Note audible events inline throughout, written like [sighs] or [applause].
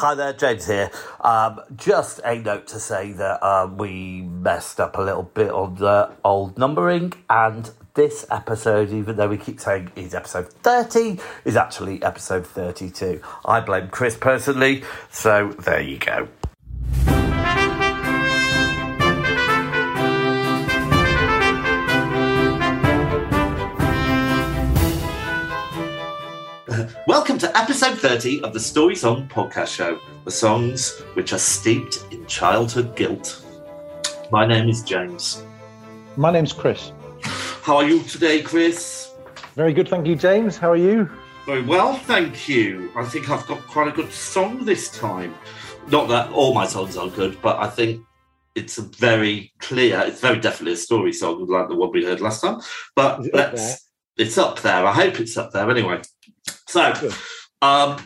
Hi there, James here. Um, just a note to say that um, we messed up a little bit on the old numbering, and this episode, even though we keep saying is episode 30, is actually episode 32. I blame Chris personally, so there you go. Episode 30 of the Story Song Podcast Show, the songs which are steeped in childhood guilt. My name is James. My name's Chris. How are you today, Chris? Very good, thank you, James. How are you? Very well, thank you. I think I've got quite a good song this time. Not that all my songs are good, but I think it's a very clear, it's very definitely a story song like the one we heard last time. But let's, it's up there. I hope it's up there anyway. So. Um,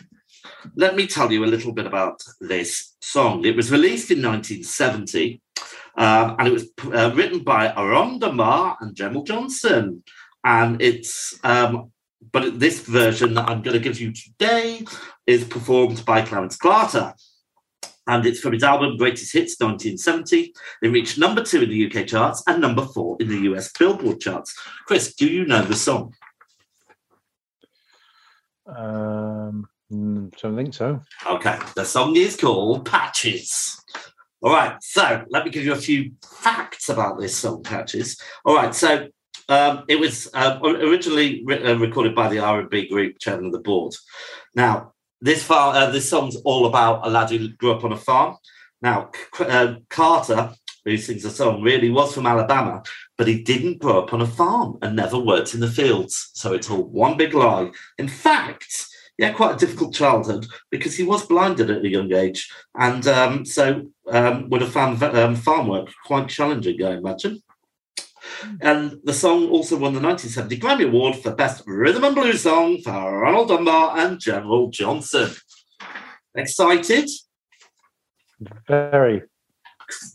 let me tell you a little bit about this song. It was released in 1970 um, and it was uh, written by Ronald Dunbar and General Johnson. And it's, um, but this version that I'm going to give you today is performed by Clarence Carter. And it's from his album Greatest Hits 1970. It reached number two in the UK charts and number four in the US Billboard charts. Chris, do you know the song? Um, mm, don't think so. Okay, the song is called Patches. All right, so let me give you a few facts about this song, Patches. All right, so um, it was uh, originally re- uh, recorded by the R&B group Chairman of the Board. Now, this far, uh, this song's all about a lad who grew up on a farm. Now, uh, Carter, who sings the song, really was from Alabama, but he didn't grow up on a farm and never worked in the fields. So it's all one big lie. In fact, he had quite a difficult childhood because he was blinded at a young age, and um, so um, would have found um, farm work quite challenging. I imagine. And the song also won the 1970 Grammy Award for Best Rhythm and Blues Song for Ronald Dunbar and General Johnson. Excited? Very.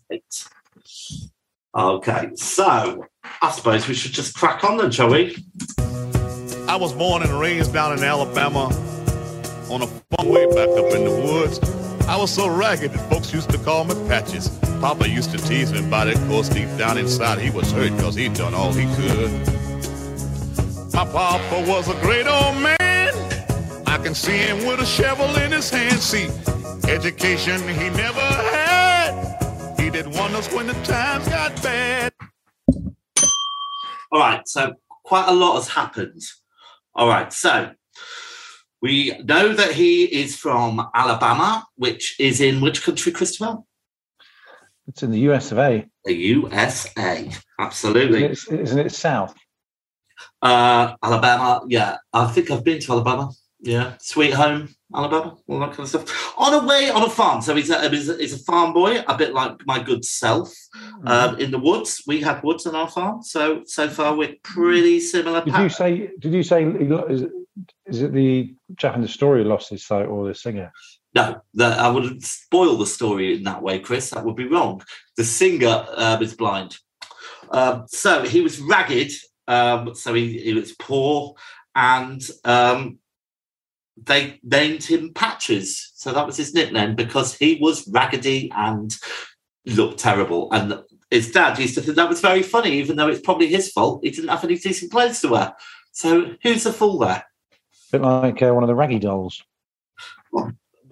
Great. Okay, so I suppose we should just crack on then, shall we? I was born and raised down in Alabama on a farm way back up in the woods. I was so ragged that folks used to call me Patches. Papa used to tease me about it, of course, deep down inside he was hurt because he'd done all he could. My papa was a great old man. I can see him with a shovel in his hand. See, education he never had. He did wonders when the times got bad. All right, so quite a lot has happened. All right, so we know that he is from Alabama, which is in which country, Christopher? It's in the US of A. The USA. Absolutely. Isn't it, isn't it south? Uh, Alabama, yeah. I think I've been to Alabama. Yeah. Sweet home, Alabama, all that kind of stuff. On a way, on a farm. So he's a, he's a, he's a farm boy, a bit like my good self. Um, in the woods, we had woods on our farm. So, so far, we're pretty similar. Did you say? Did you say? Is it, is it the chap in the story lost his sight or the singer? No, that I wouldn't spoil the story in that way, Chris. That would be wrong. The singer um, is blind. Um, so he was ragged. Um, so he, he was poor, and um, they named him Patches. So that was his nickname because he was raggedy and looked terrible. And his dad used to think that was very funny, even though it's probably his fault. He didn't have any decent clothes to wear. So who's the fool there? A bit like uh, one of the raggy dolls.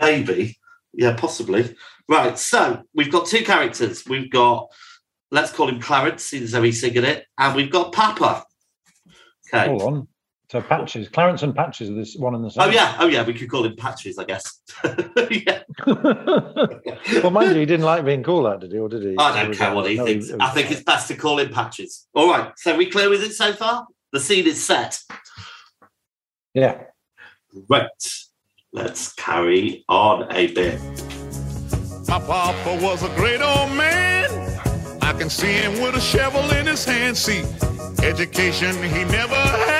Maybe. Yeah, possibly. Right. So we've got two characters. We've got, let's call him Clarence, since he's singing it, and we've got Papa. Okay. Hold on. So patches, Clarence and patches are this one and the same. Oh yeah, oh yeah, we could call him Patches, I guess. [laughs] yeah. [laughs] well, mind you, he didn't like being called that, did he? Or did he? I don't care it- what he no, thinks. it I think it's best to call him Patches. All right. So we clear with it so far? The scene is set. Yeah. Right. Let's carry on a bit. My papa was a great old man. I can see him with a shovel in his hand. See, education he never had.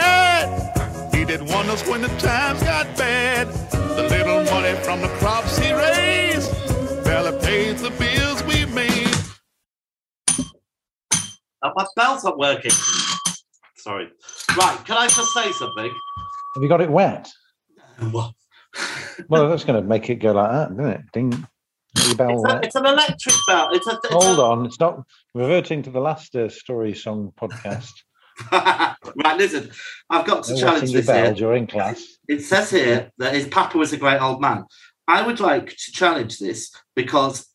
He did wonders when the times got bad. The little money from the crops he raised barely pays the bills we made. Oh, my spell's not working. Sorry. Right. Can I just say something? Have you got it wet? Well, Well, that's going to make it go like that, isn't it? Ding. Little bell It's, a, it's an electric bell. It's a. It's Hold a, on, it's not reverting to the last uh, story song podcast. [laughs] right, listen. I've got to challenge this here. during class. It says here that his papa was a great old man. I would like to challenge this because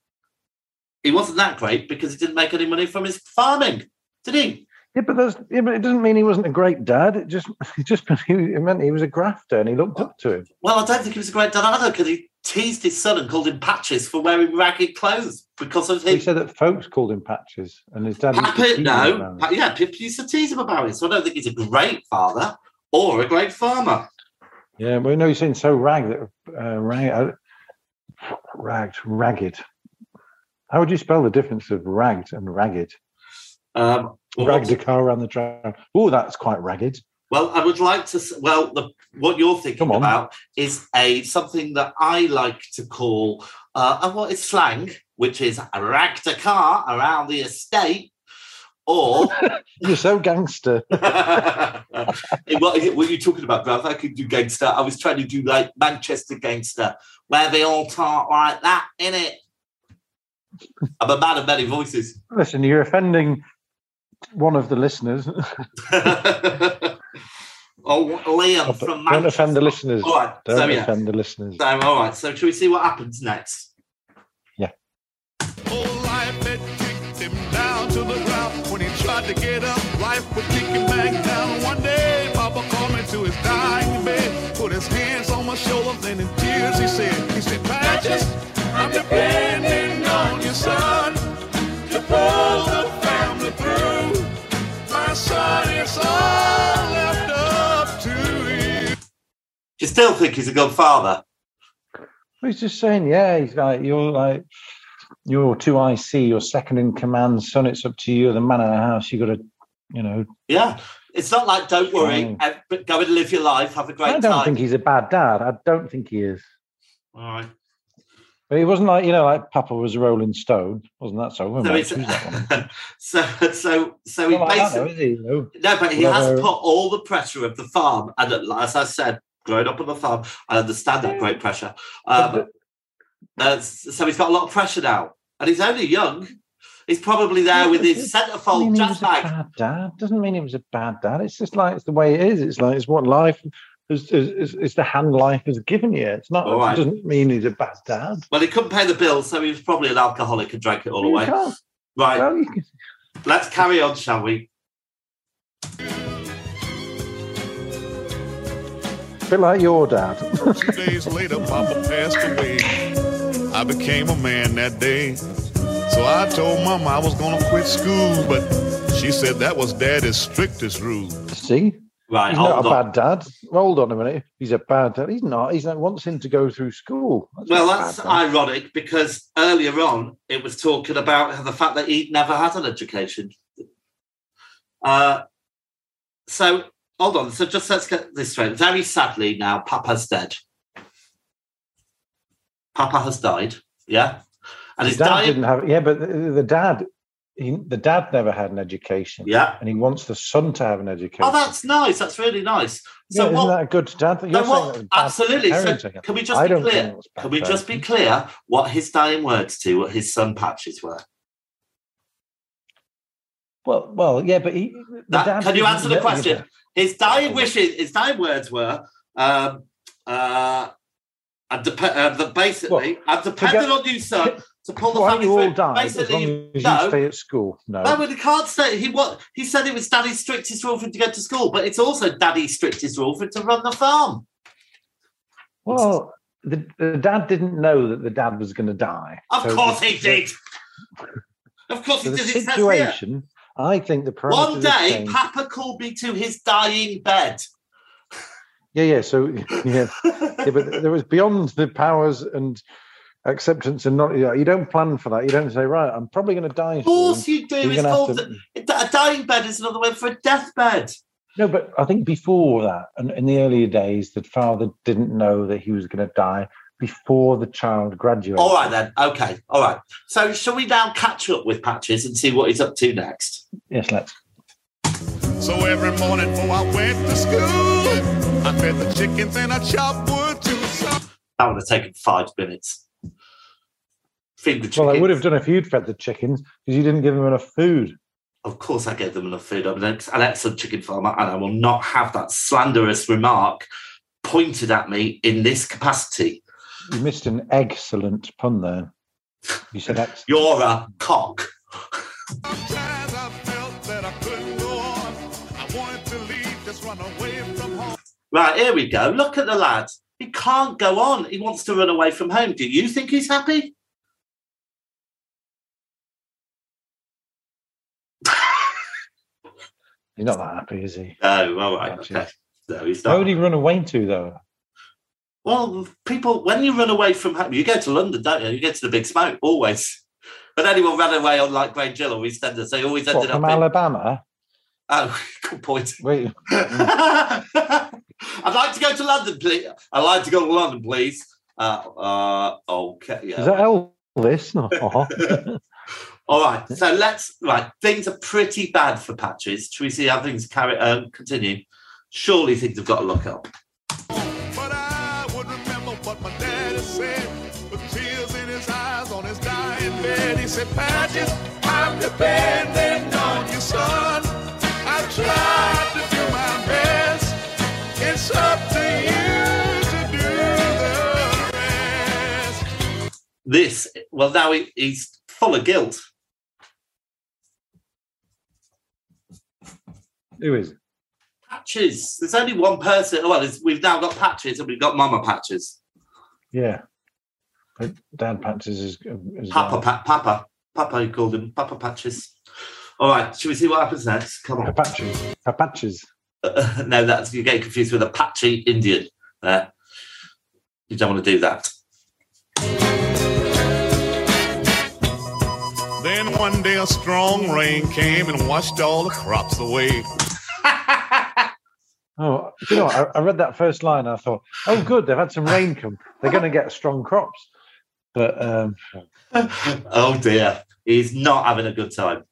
he wasn't that great because he didn't make any money from his farming, did he? Yeah, but yeah, but it doesn't mean he wasn't a great dad. It just [laughs] it just it meant he was a grafter and he looked up to him. Well, I don't think he was a great dad either because he teased his son and called him Patches for wearing ragged clothes because of He said that folks called him Patches, and his dad. Papa, no. Pa- yeah, Pip used to tease him about it. So I don't think he's a great father or a great farmer. Yeah, well, no, he's saying so rag that uh, rag, uh, ragged, ragged. How would you spell the difference of ragged and ragged? Um, well, Ragged a car around the track. Oh, that's quite ragged. Well, I would like to. Well, the, what you're thinking about is a something that I like to call uh, and what is slang, which is a ragged a car around the estate, or [laughs] You're so gangster. [laughs] what, what are you talking about, Ralph? I could do gangster. I was trying to do like Manchester gangster, where they all talk like that, in it. I'm a man of many voices. Listen, you're offending one of the listeners. [laughs] oh, Liam oh, Don't from Manchester. offend the listeners. All right, Don't so yeah. offend the listeners. So, all right. So, shall we see what happens next? Oh, life had kicked him down to the ground. When he tried to get up, life would kick him back down. One day, Papa called me to his dying bed, put his hands on my shoulder, then in tears he said, he said, still think he's a good father? He's just saying, yeah, he's like, you're like, you're 2IC, you're second in command, son. It's up to you. You're the man of the house. You got to, you know. Yeah. It's not like, don't worry, but go and live your life, have a great time. I don't time. think he's a bad dad. I don't think he is. All right. But he wasn't like, you know, like Papa was a Rolling Stone. Wasn't that so? So, it's, that [laughs] so, so, so he like that, though, basically, he? No. no, but he has put all the pressure of the farm, and as I said, growing up on the farm, I understand that great pressure. Um, uh, so he's got a lot of pressure now, and he's only young. He's probably there with his Doesn't centerfold mean he jazz was a bag. bad dad. Doesn't mean he was a bad dad. It's just like it's the way it is. It's like it's what life is. is, is it's the hand life has given you. It's not. Right. It doesn't mean he's a bad dad. Well, he couldn't pay the bills, so he was probably an alcoholic and drank it all You away. can't- Right, well, let's carry on, shall we? A bit like your dad. Two days later, Papa passed away. I became a man that day. So I told Mama I was gonna quit school, but she said that was Daddy's strictest rule. See, Right, he's not a on. bad dad. Hold on a minute. He's a bad dad. He's not. He's not wants him to go through school. That's Well, that's ironic because earlier on it was talking about the fact that he'd never had an education. Uh, so hold on. So just let's get this straight. Very sadly, now Papa's dead. Papa has died. Yeah, and His he's dad dying. didn't have. Yeah, but the, the dad, he, the dad never had an education. Yeah. and he wants the son to have an education. Oh, that's nice. That's really nice. So yeah, isn't what? that a good dad? You're what- absolutely. So can we just I be clear? it was bad Can we just be clear what his dying words to what his son Patches were? Well, well, yeah, but he. That- can you answer the question? His dying wishes, his dying words were, um, uh, I'm dep- uh, basically, I'm dependent on you, son, to pull the Why family you all through. die Basically, as no. stay at school? No. no, but he can't say he what he said it was daddy's strictest rule for him to go to school, but it's also daddy's strictest rule for him to run the farm. Well, the, the dad didn't know that the dad was going to die. Of So course the- he did. [laughs] Of course So he the did. Here. situation, I think the One day. Papa called me to his dying bed. Yeah, yeah. So [laughs] yeah, yeah, but there was beyond the powers and acceptance and not. You, don't plan for that. You don't say, right, I'm probably going to die. Of course soon. you do. You're It's called to- a dying bed is another word for a deathbed. No, but I think before that, and in the earlier days, the father didn't know that he was going to die before the child graduates. All right then. Okay. All right. So shall we now catch up with Patches and see what he's up to next? Yes, let's. So every morning before I went to school, I fed the chickens and I chopped wood too. So That would have taken five minutes. Feed the chickens. Well, I would have done if you'd fed the chickens because you didn't give them enough food. Of course, I gave them enough food. I'm an ex- an excellent chicken farmer, and I will not have that slanderous remark pointed at me in this capacity. You missed an excellent pun there. You said excellent. [laughs] You're a cock. Sometimes I felt that I couldn't go on. I wanted to leave, just run away from home. Right, here we go. Look at the lad. He can't go on. He wants to run away from home. Do you think he's happy? He's not that happy, is he? No, all right. Okay. No, he's not. Where would he run away to, though? Well, people, when you run away from home, you go to London, don't you? You get to the big smoke, always. But anyone ran away on like Grange Hill or EastEnders, they always What, ended from up in... Alabama? Oh, [laughs] good point. Wait, [laughs] I'd like to go to London, please. I'd like to go to London, please. Uh, uh, okay, yeah. is that Elvis? No. [laughs] All right, so let's right. Things are pretty bad for patches. Should we see how things carry um, continue? Surely things have got to look up. Bed. Patches, I'm depending on you, son. I've tried to do my best. It's up to you to do the rest. This, well, now he, he's full of guilt. Who is it? Patches. There's only one person. Well, we've now got patches and we've got Mama patches. Yeah. But Dan Patches is. is Papa, uh, pa- Papa, Papa. He called him Papa patches. All right, should we see what happens next? Come on. Patches. Patches. [laughs] no, that's you're getting confused with Apache Indian. There, you don't want to do that. Then one day a strong rain came and washed all the crops away. [laughs] Oh, you know, what? I, I read that first line. I thought, oh, good, they've had some rain come. They're going to get strong crops. But um, [laughs] oh dear, he's not having a good time.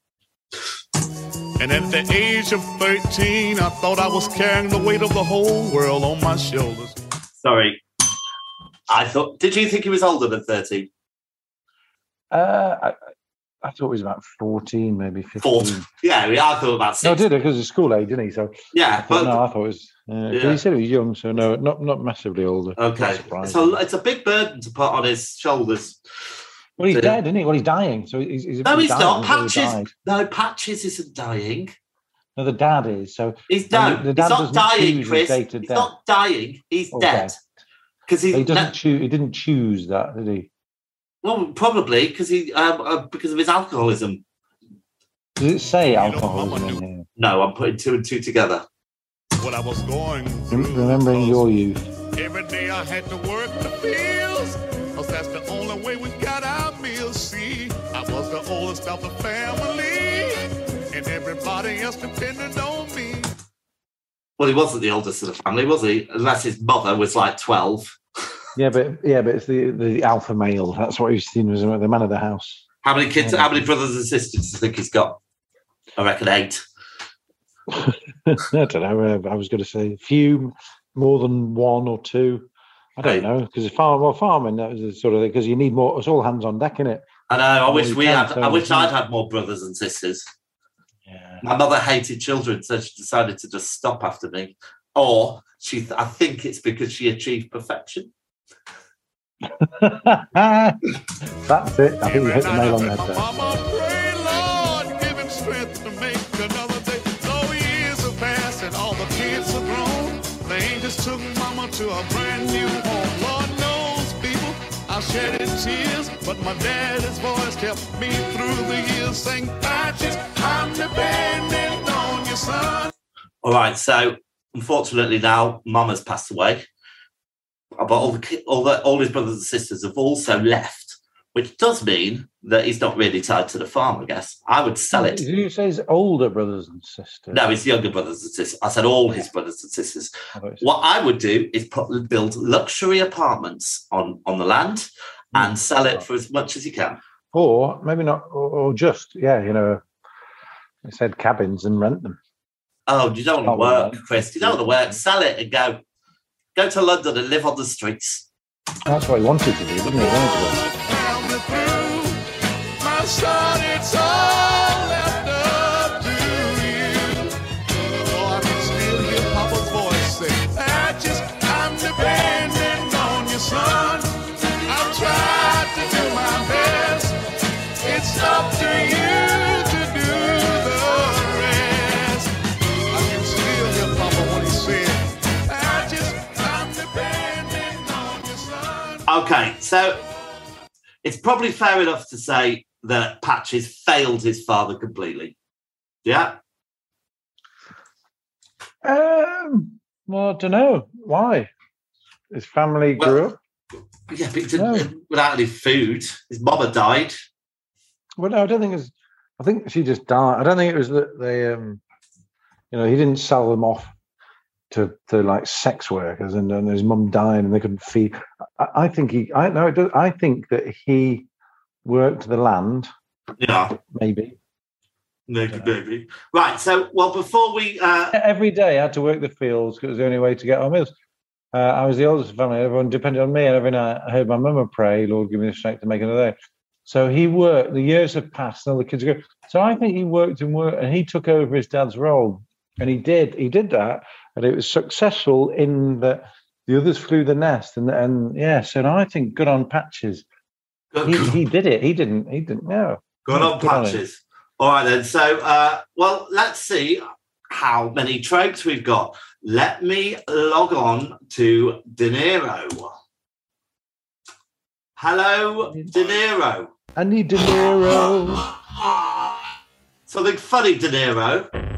And at the age of 13, I thought I was carrying the weight of the whole world on my shoulders. Sorry. I thought. Did you think he was older than thirteen? uh, I, I thought he was about 14, maybe 15. Fourth. [laughs] Yeah, I thought about No, I six. did because he's school age, didn't he? So I yeah, thought, but no, I thought it was. Uh, 'cause Yeah. He said he was young, so no, not not massively older. Okay. surprising. So it's a big burden to put on his shoulders. well, he's so- dead, isn't he? Well, he's dying. So he's, he's No, he's dying, not. Patches. No, Patches isn't dying. No, the dad is. So He's And no. the- the he's dad not doesn't dying, choose his Chris. He's death. not dying. He's Oh, dead. dead. Because he, he doesn't no- choose. He didn't choose that, did he? well, probably because he um, uh, because of his alcoholism. Does it say know, alcoholism in here? No, I'm putting two and two together. What I was going through. Remembering your youth. Every day I had to work the fields, cause that's the only way we got our meals. See, I was the oldest of the family, and everybody else depended on me. Well, he wasn't the oldest of the family, was he? Unless his mother was like twelve. Yeah, but yeah, but it's the the alpha male. That's what he's seen as the man of the house. How many kids? Yeah. How many brothers and sisters do you think he's got? I reckon eight. I don't know. uh, I was going to say a few, more than one or two. I don't Hey. know because farm well farming that was the sort of because you need more. It's all hands on deck, in it. I know. I Well, wish we had. turn I wish I'd had more brothers and sisters. Yeah. My mother hated children, so she decided to just stop after me. Or she, I think it's because she achieved perfection. [laughs] That's it. I think you hit the nail on the head there. To a brand new home. Lord knows, people, I shedded tears, but my daddy's voice kept me through the years, saying, Patches, I'm depending on your son. All right. So unfortunately now, Mama's passed away. But all the all the all his brothers and sisters have also left, which does mean that he's not really tied to the farm. I guess I would sell it. Did you say his older brothers and sisters? No, his younger brothers and sisters. I said all his brothers and sisters. I thought you said- What I would do is put, build luxury apartments on on the land hmm. and sell it for as much as you can. Or maybe not, or, or just yeah, you know, they said cabins and rent them. Oh, you don't want to work. Chris. You don't want to work. Sell it and go. Go to London and live on the streets. That's what he wanted to do, didn't he? So it's probably fair enough to say that Patches failed his father completely. Yeah. Um, well, I don't know why. His family grew Well- up. Yeah, but he didn't, No. without any food. His mama died. Well, no, I don't think it's. I think she just died. I don't think it was that they. Um, you know, he didn't sell them off to to like sex workers, and, and his mum died, and they couldn't feed. I, I think he. I no, does, I think that he worked the land, Yeah, maybe maybe, maybe. Right. So, well, before we, uh, every day. I had to work the fields because it was the only way to get our meals. Uh, I was the oldest of the family. Everyone depended on me, and every night I heard my mum pray, "Lord, give me the strength to make another day." So he worked. The years have passed, and all the kids are. Go. So I think he worked and worked, and he took over his dad's role, and he did. He did that, and it was successful in that the others flew the nest, and and yeah. So I think good on Patches. He he did it. He didn't. He didn't. No. Good on Good on patches. All right then. So, uh, well, let's see how many tropes we've got. Let me log on to De Niro. Hello, De Niro. I need De Niro. [gasps] Something funny, De Niro.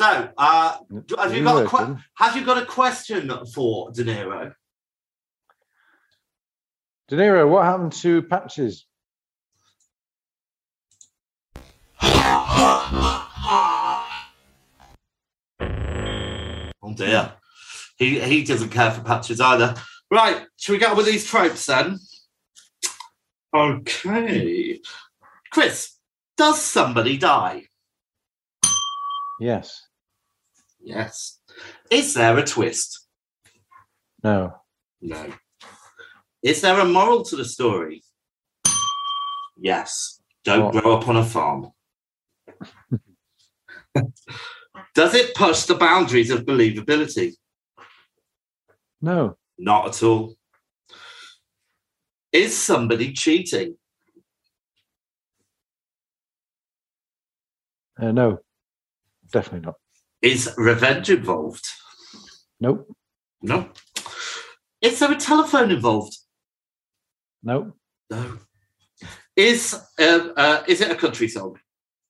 So, uh, have you He got a que- have you got a question for De Niro? De Niro, what happened to Patches? Oh dear. He he doesn't care for patches either. Right, should we get on with these tropes then? Okay. Chris, does somebody die? Yes. Yes. Is there a twist? No. No. Is there a moral to the story? Yes. Don't What? grow up on a farm. [laughs] Does it push the boundaries of believability? No. Not at all. Is somebody cheating? Uh, no. Definitely not. Is revenge involved? Nope. No. Is there a telephone involved? Nope. No. Is um, uh, is it a country song?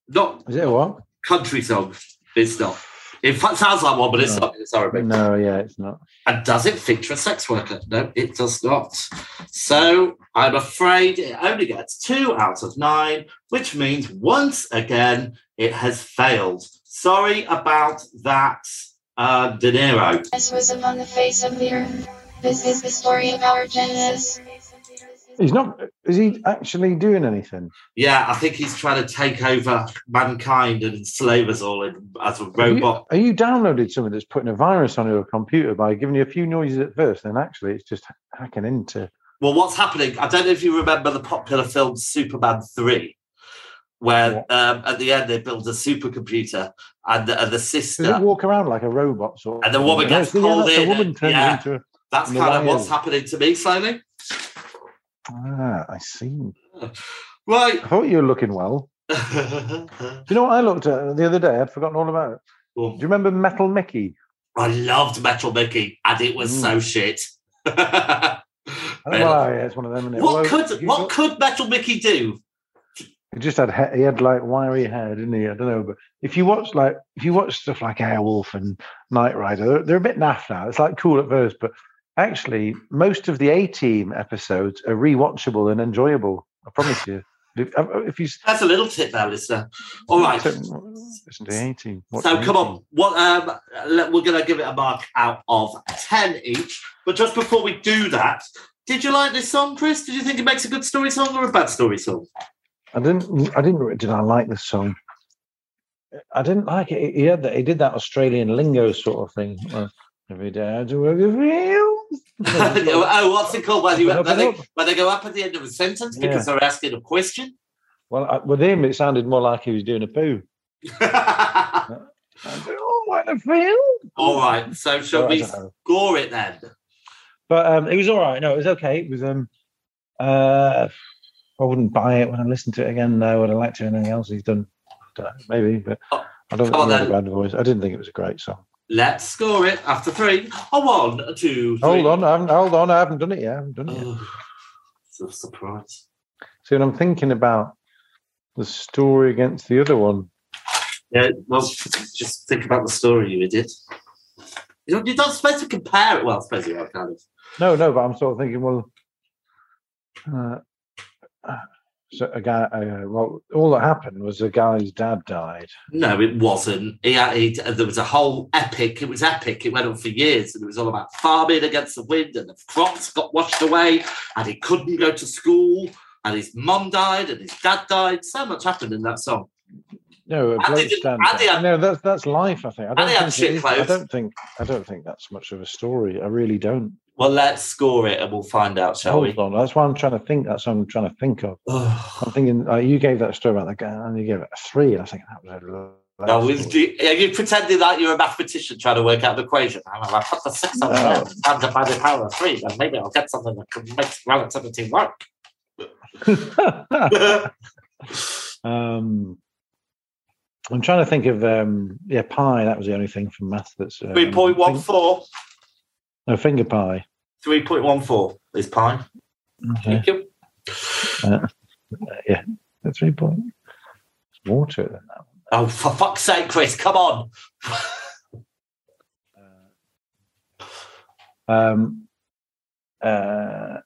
Not Is it a what? country song. It's not. It fa- sounds like one, but it's No. not. It's Arabic. No, yeah, it's not. And does it feature a sex worker? No, it does not. So I'm afraid it only gets two out of nine, which means once again it has failed. Sorry about that, uh, De Niro. This was upon the face of the earth. This is the story of our Genesis. He's not. Is he actually doing anything? Yeah, I think he's trying to take over mankind and enslave us all in, as a Have robot. You, are you downloaded something that's putting a virus on your computer by giving you a few noises at first, and actually it's just hacking into? Well, what's happening? I don't know if you remember the popular film Superman 3, where um, at the end they build a supercomputer and the, and the Does it walk around like a robot sort? of And the woman No, gets so, yeah, that's the in woman turns yeah. into. A, That's kind of what's happening to me slowly. ah, I see. [laughs] Right. I thought you were looking well. Do [laughs] you know what I looked at the other day? I'd forgotten all about it. Well, Do you remember Metal Mickey? I loved Metal Mickey, and it was Mm. so shit. Know, [laughs] well, yeah, it's one of them. What Although could what got- could Metal Mickey do? He just had he had like wiry hair, didn't he? I don't know, but if you watch like if you watch stuff like Airwolf and Knight Rider, they're, they're a bit naff now. It's like cool at first, but actually most of the A Team episodes are rewatchable and enjoyable. I promise you. If, if you That's a little tip there, listener. All right. listen to A Team. So come on, what um, we're going to give it a mark out of ten each. But just before we do that, did you like this song, Chris? Did you think it makes a good story song or a bad story song? I didn't. I didn't. Did I like this song? I didn't like it. He had that. He did that Australian lingo sort of thing. Uh, Every day I do work the [laughs] oh, what's it called? When, you, Up when, and they, when they go up at the end of a sentence because they're asking a question? Well, I, with him, it sounded more like he was doing a poo. [laughs] All I said, oh, what a field. right, so shall we score it then? But um, it was all right. No, it was okay. It was um, uh, I wouldn't buy it when I listened to it again. No, would I like to anything else he's done? Know, maybe, but Oh, I don't think then. bad voice. I didn't think it was a great song. Let's score it after three. A one, a two, three. Hold on, I haven't, hold on, I haven't done it yet. I haven't done it. Oh, it's a surprise. See, what I'm thinking about the story against the other one, Yeah, well, just think about the story, you idiot. You're not supposed to compare it. Well, I suppose you are kind of. no, no, but I'm sort of thinking, well, uh, so a guy, uh, well, all that happened was the guy's dad died. No, it wasn't. He, had- he, there was a whole epic. It was epic. It went on for years, and it was all about farming against the wind, and the crops got washed away, and he couldn't go to school, and his mum died, and his dad died. So much happened in that song. No, a And bloke's dad died. had- No, that's that's life. I think. I don't think. I don't think. I don't think that's much of a story. I really don't. Well, let's score it, and we'll find out, shall we? Hold on. That's why I'm trying to think. That's what I'm trying to think of. [sighs] I'm thinking. Uh, you gave that story about the guy, and you gave it a three. And I think that was a. No, is, you, are you pretending that you're a mathematician trying to work out the equation? I I put the six on No. there times by the power of three, and maybe I'll get something that can make relativity work. [laughs] um, I'm trying to think of. Um, yeah, pie. That was the only thing from math that's. Um, Three point one four. No, finger pie. Three point one four is pi. Okay. Thank you. Yeah, that's three point. There's more to it than that. Oh, for fuck's sake, Chris, come on. Um, uh,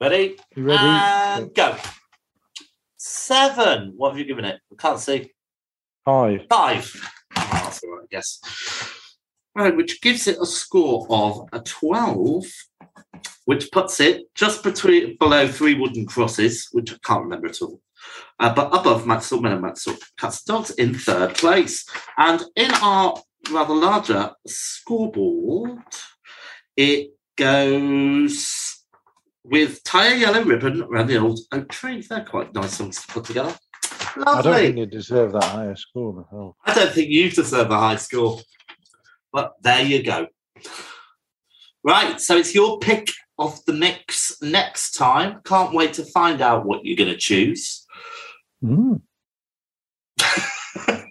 Ready? you ready? And go. Seven. What have you given it? I can't see. Five. Five. Oh, that's all right, I guess. Which gives it a score of a 12, which puts it just between below three wooden crosses, which I can't remember at all. Uh, but above Maxwell Men and Maxwell Cats Dogs in third place. And in our rather larger scoreboard, it goes with tie a yellow ribbon around the old oak tree. They're quite nice songs to put together. I don't think you deserve that higher score. I don't think you deserve a high score. But there you go. Right, so it's your pick of the mix next time. Can't wait to find out what you're going to choose. Mm. [laughs]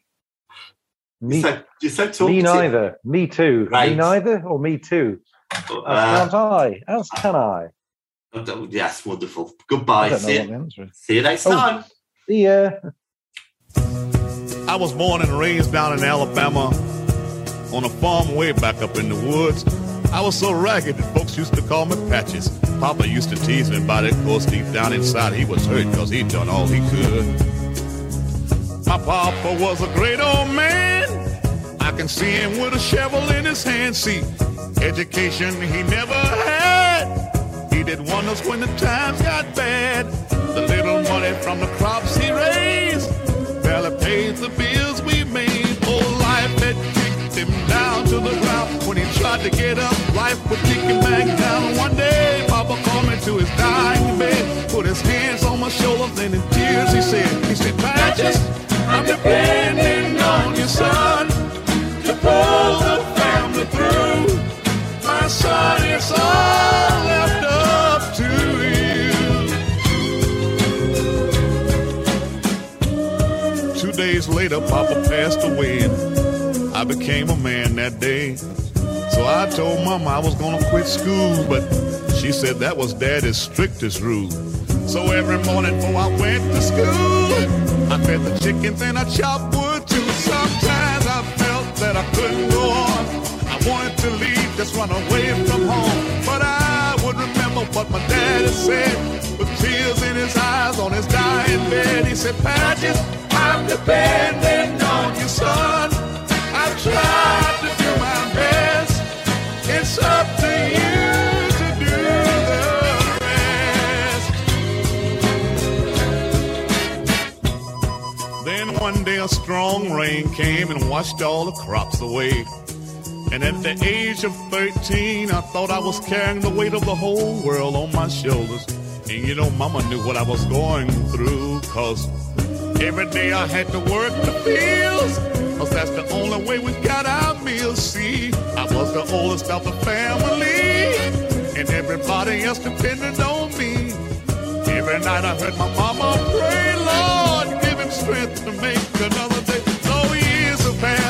me, So, you're so talkative. me neither. Me too. Right. Me neither or me too? As Uh, can't I? As can I? yes, wonderful. Goodbye. See you, the answer is. see you next Oh. time. See ya. I was born and raised down in Alabama on a farm way back up in the woods. I was so ragged that folks used to call me Patches. Papa used to tease me about it, cause deep down inside he was hurt cause he'd done all he could. My papa was a great old man. I can see him with a shovel in his hand. See, education he never had. He did wonders when the times got bad. The little money from the crops he life would back down. One day, Papa called me to his dying bed, put his hands on my shoulders, and in tears he said, he said, Patches, I'm depending on you, son, to pull the family through. My son, it's all left up to you. Two days later, Papa passed away, and I became a man that day. So I told Mama I was gonna quit school, but she said that was Daddy's strictest rule. So every morning before I went to school, I fed the chickens and I chopped wood too. Sometimes I felt that I couldn't go on. I wanted to leave, just run away from home. But I would remember what my daddy said. With tears in his eyes on his dying bed, he said, Patches, I'm depending on you, son. I've tried long rain came and washed all the crops away. And at the age of 13, I thought I was carrying the weight of the whole world on my shoulders. And you know, mama knew what I was going through, cause every day I had to work the fields. Cause that's the only way we got our meals. See, I was the oldest of the family, and everybody else depended on me. Every night I heard my mama pray, Lord, give him strength to make another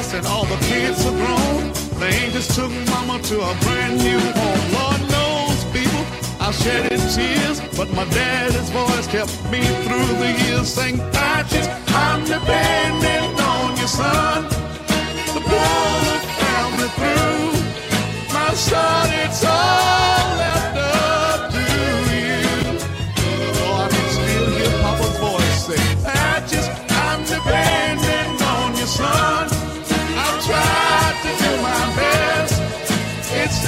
kids and all the kids are grown. They just took mama to a brand new home. Lord knows, people, I shed in tears, but my daddy's voice kept me through the years. Saying, "Patches, I'm depending on you, son. The blood me through. My son, it's all. It's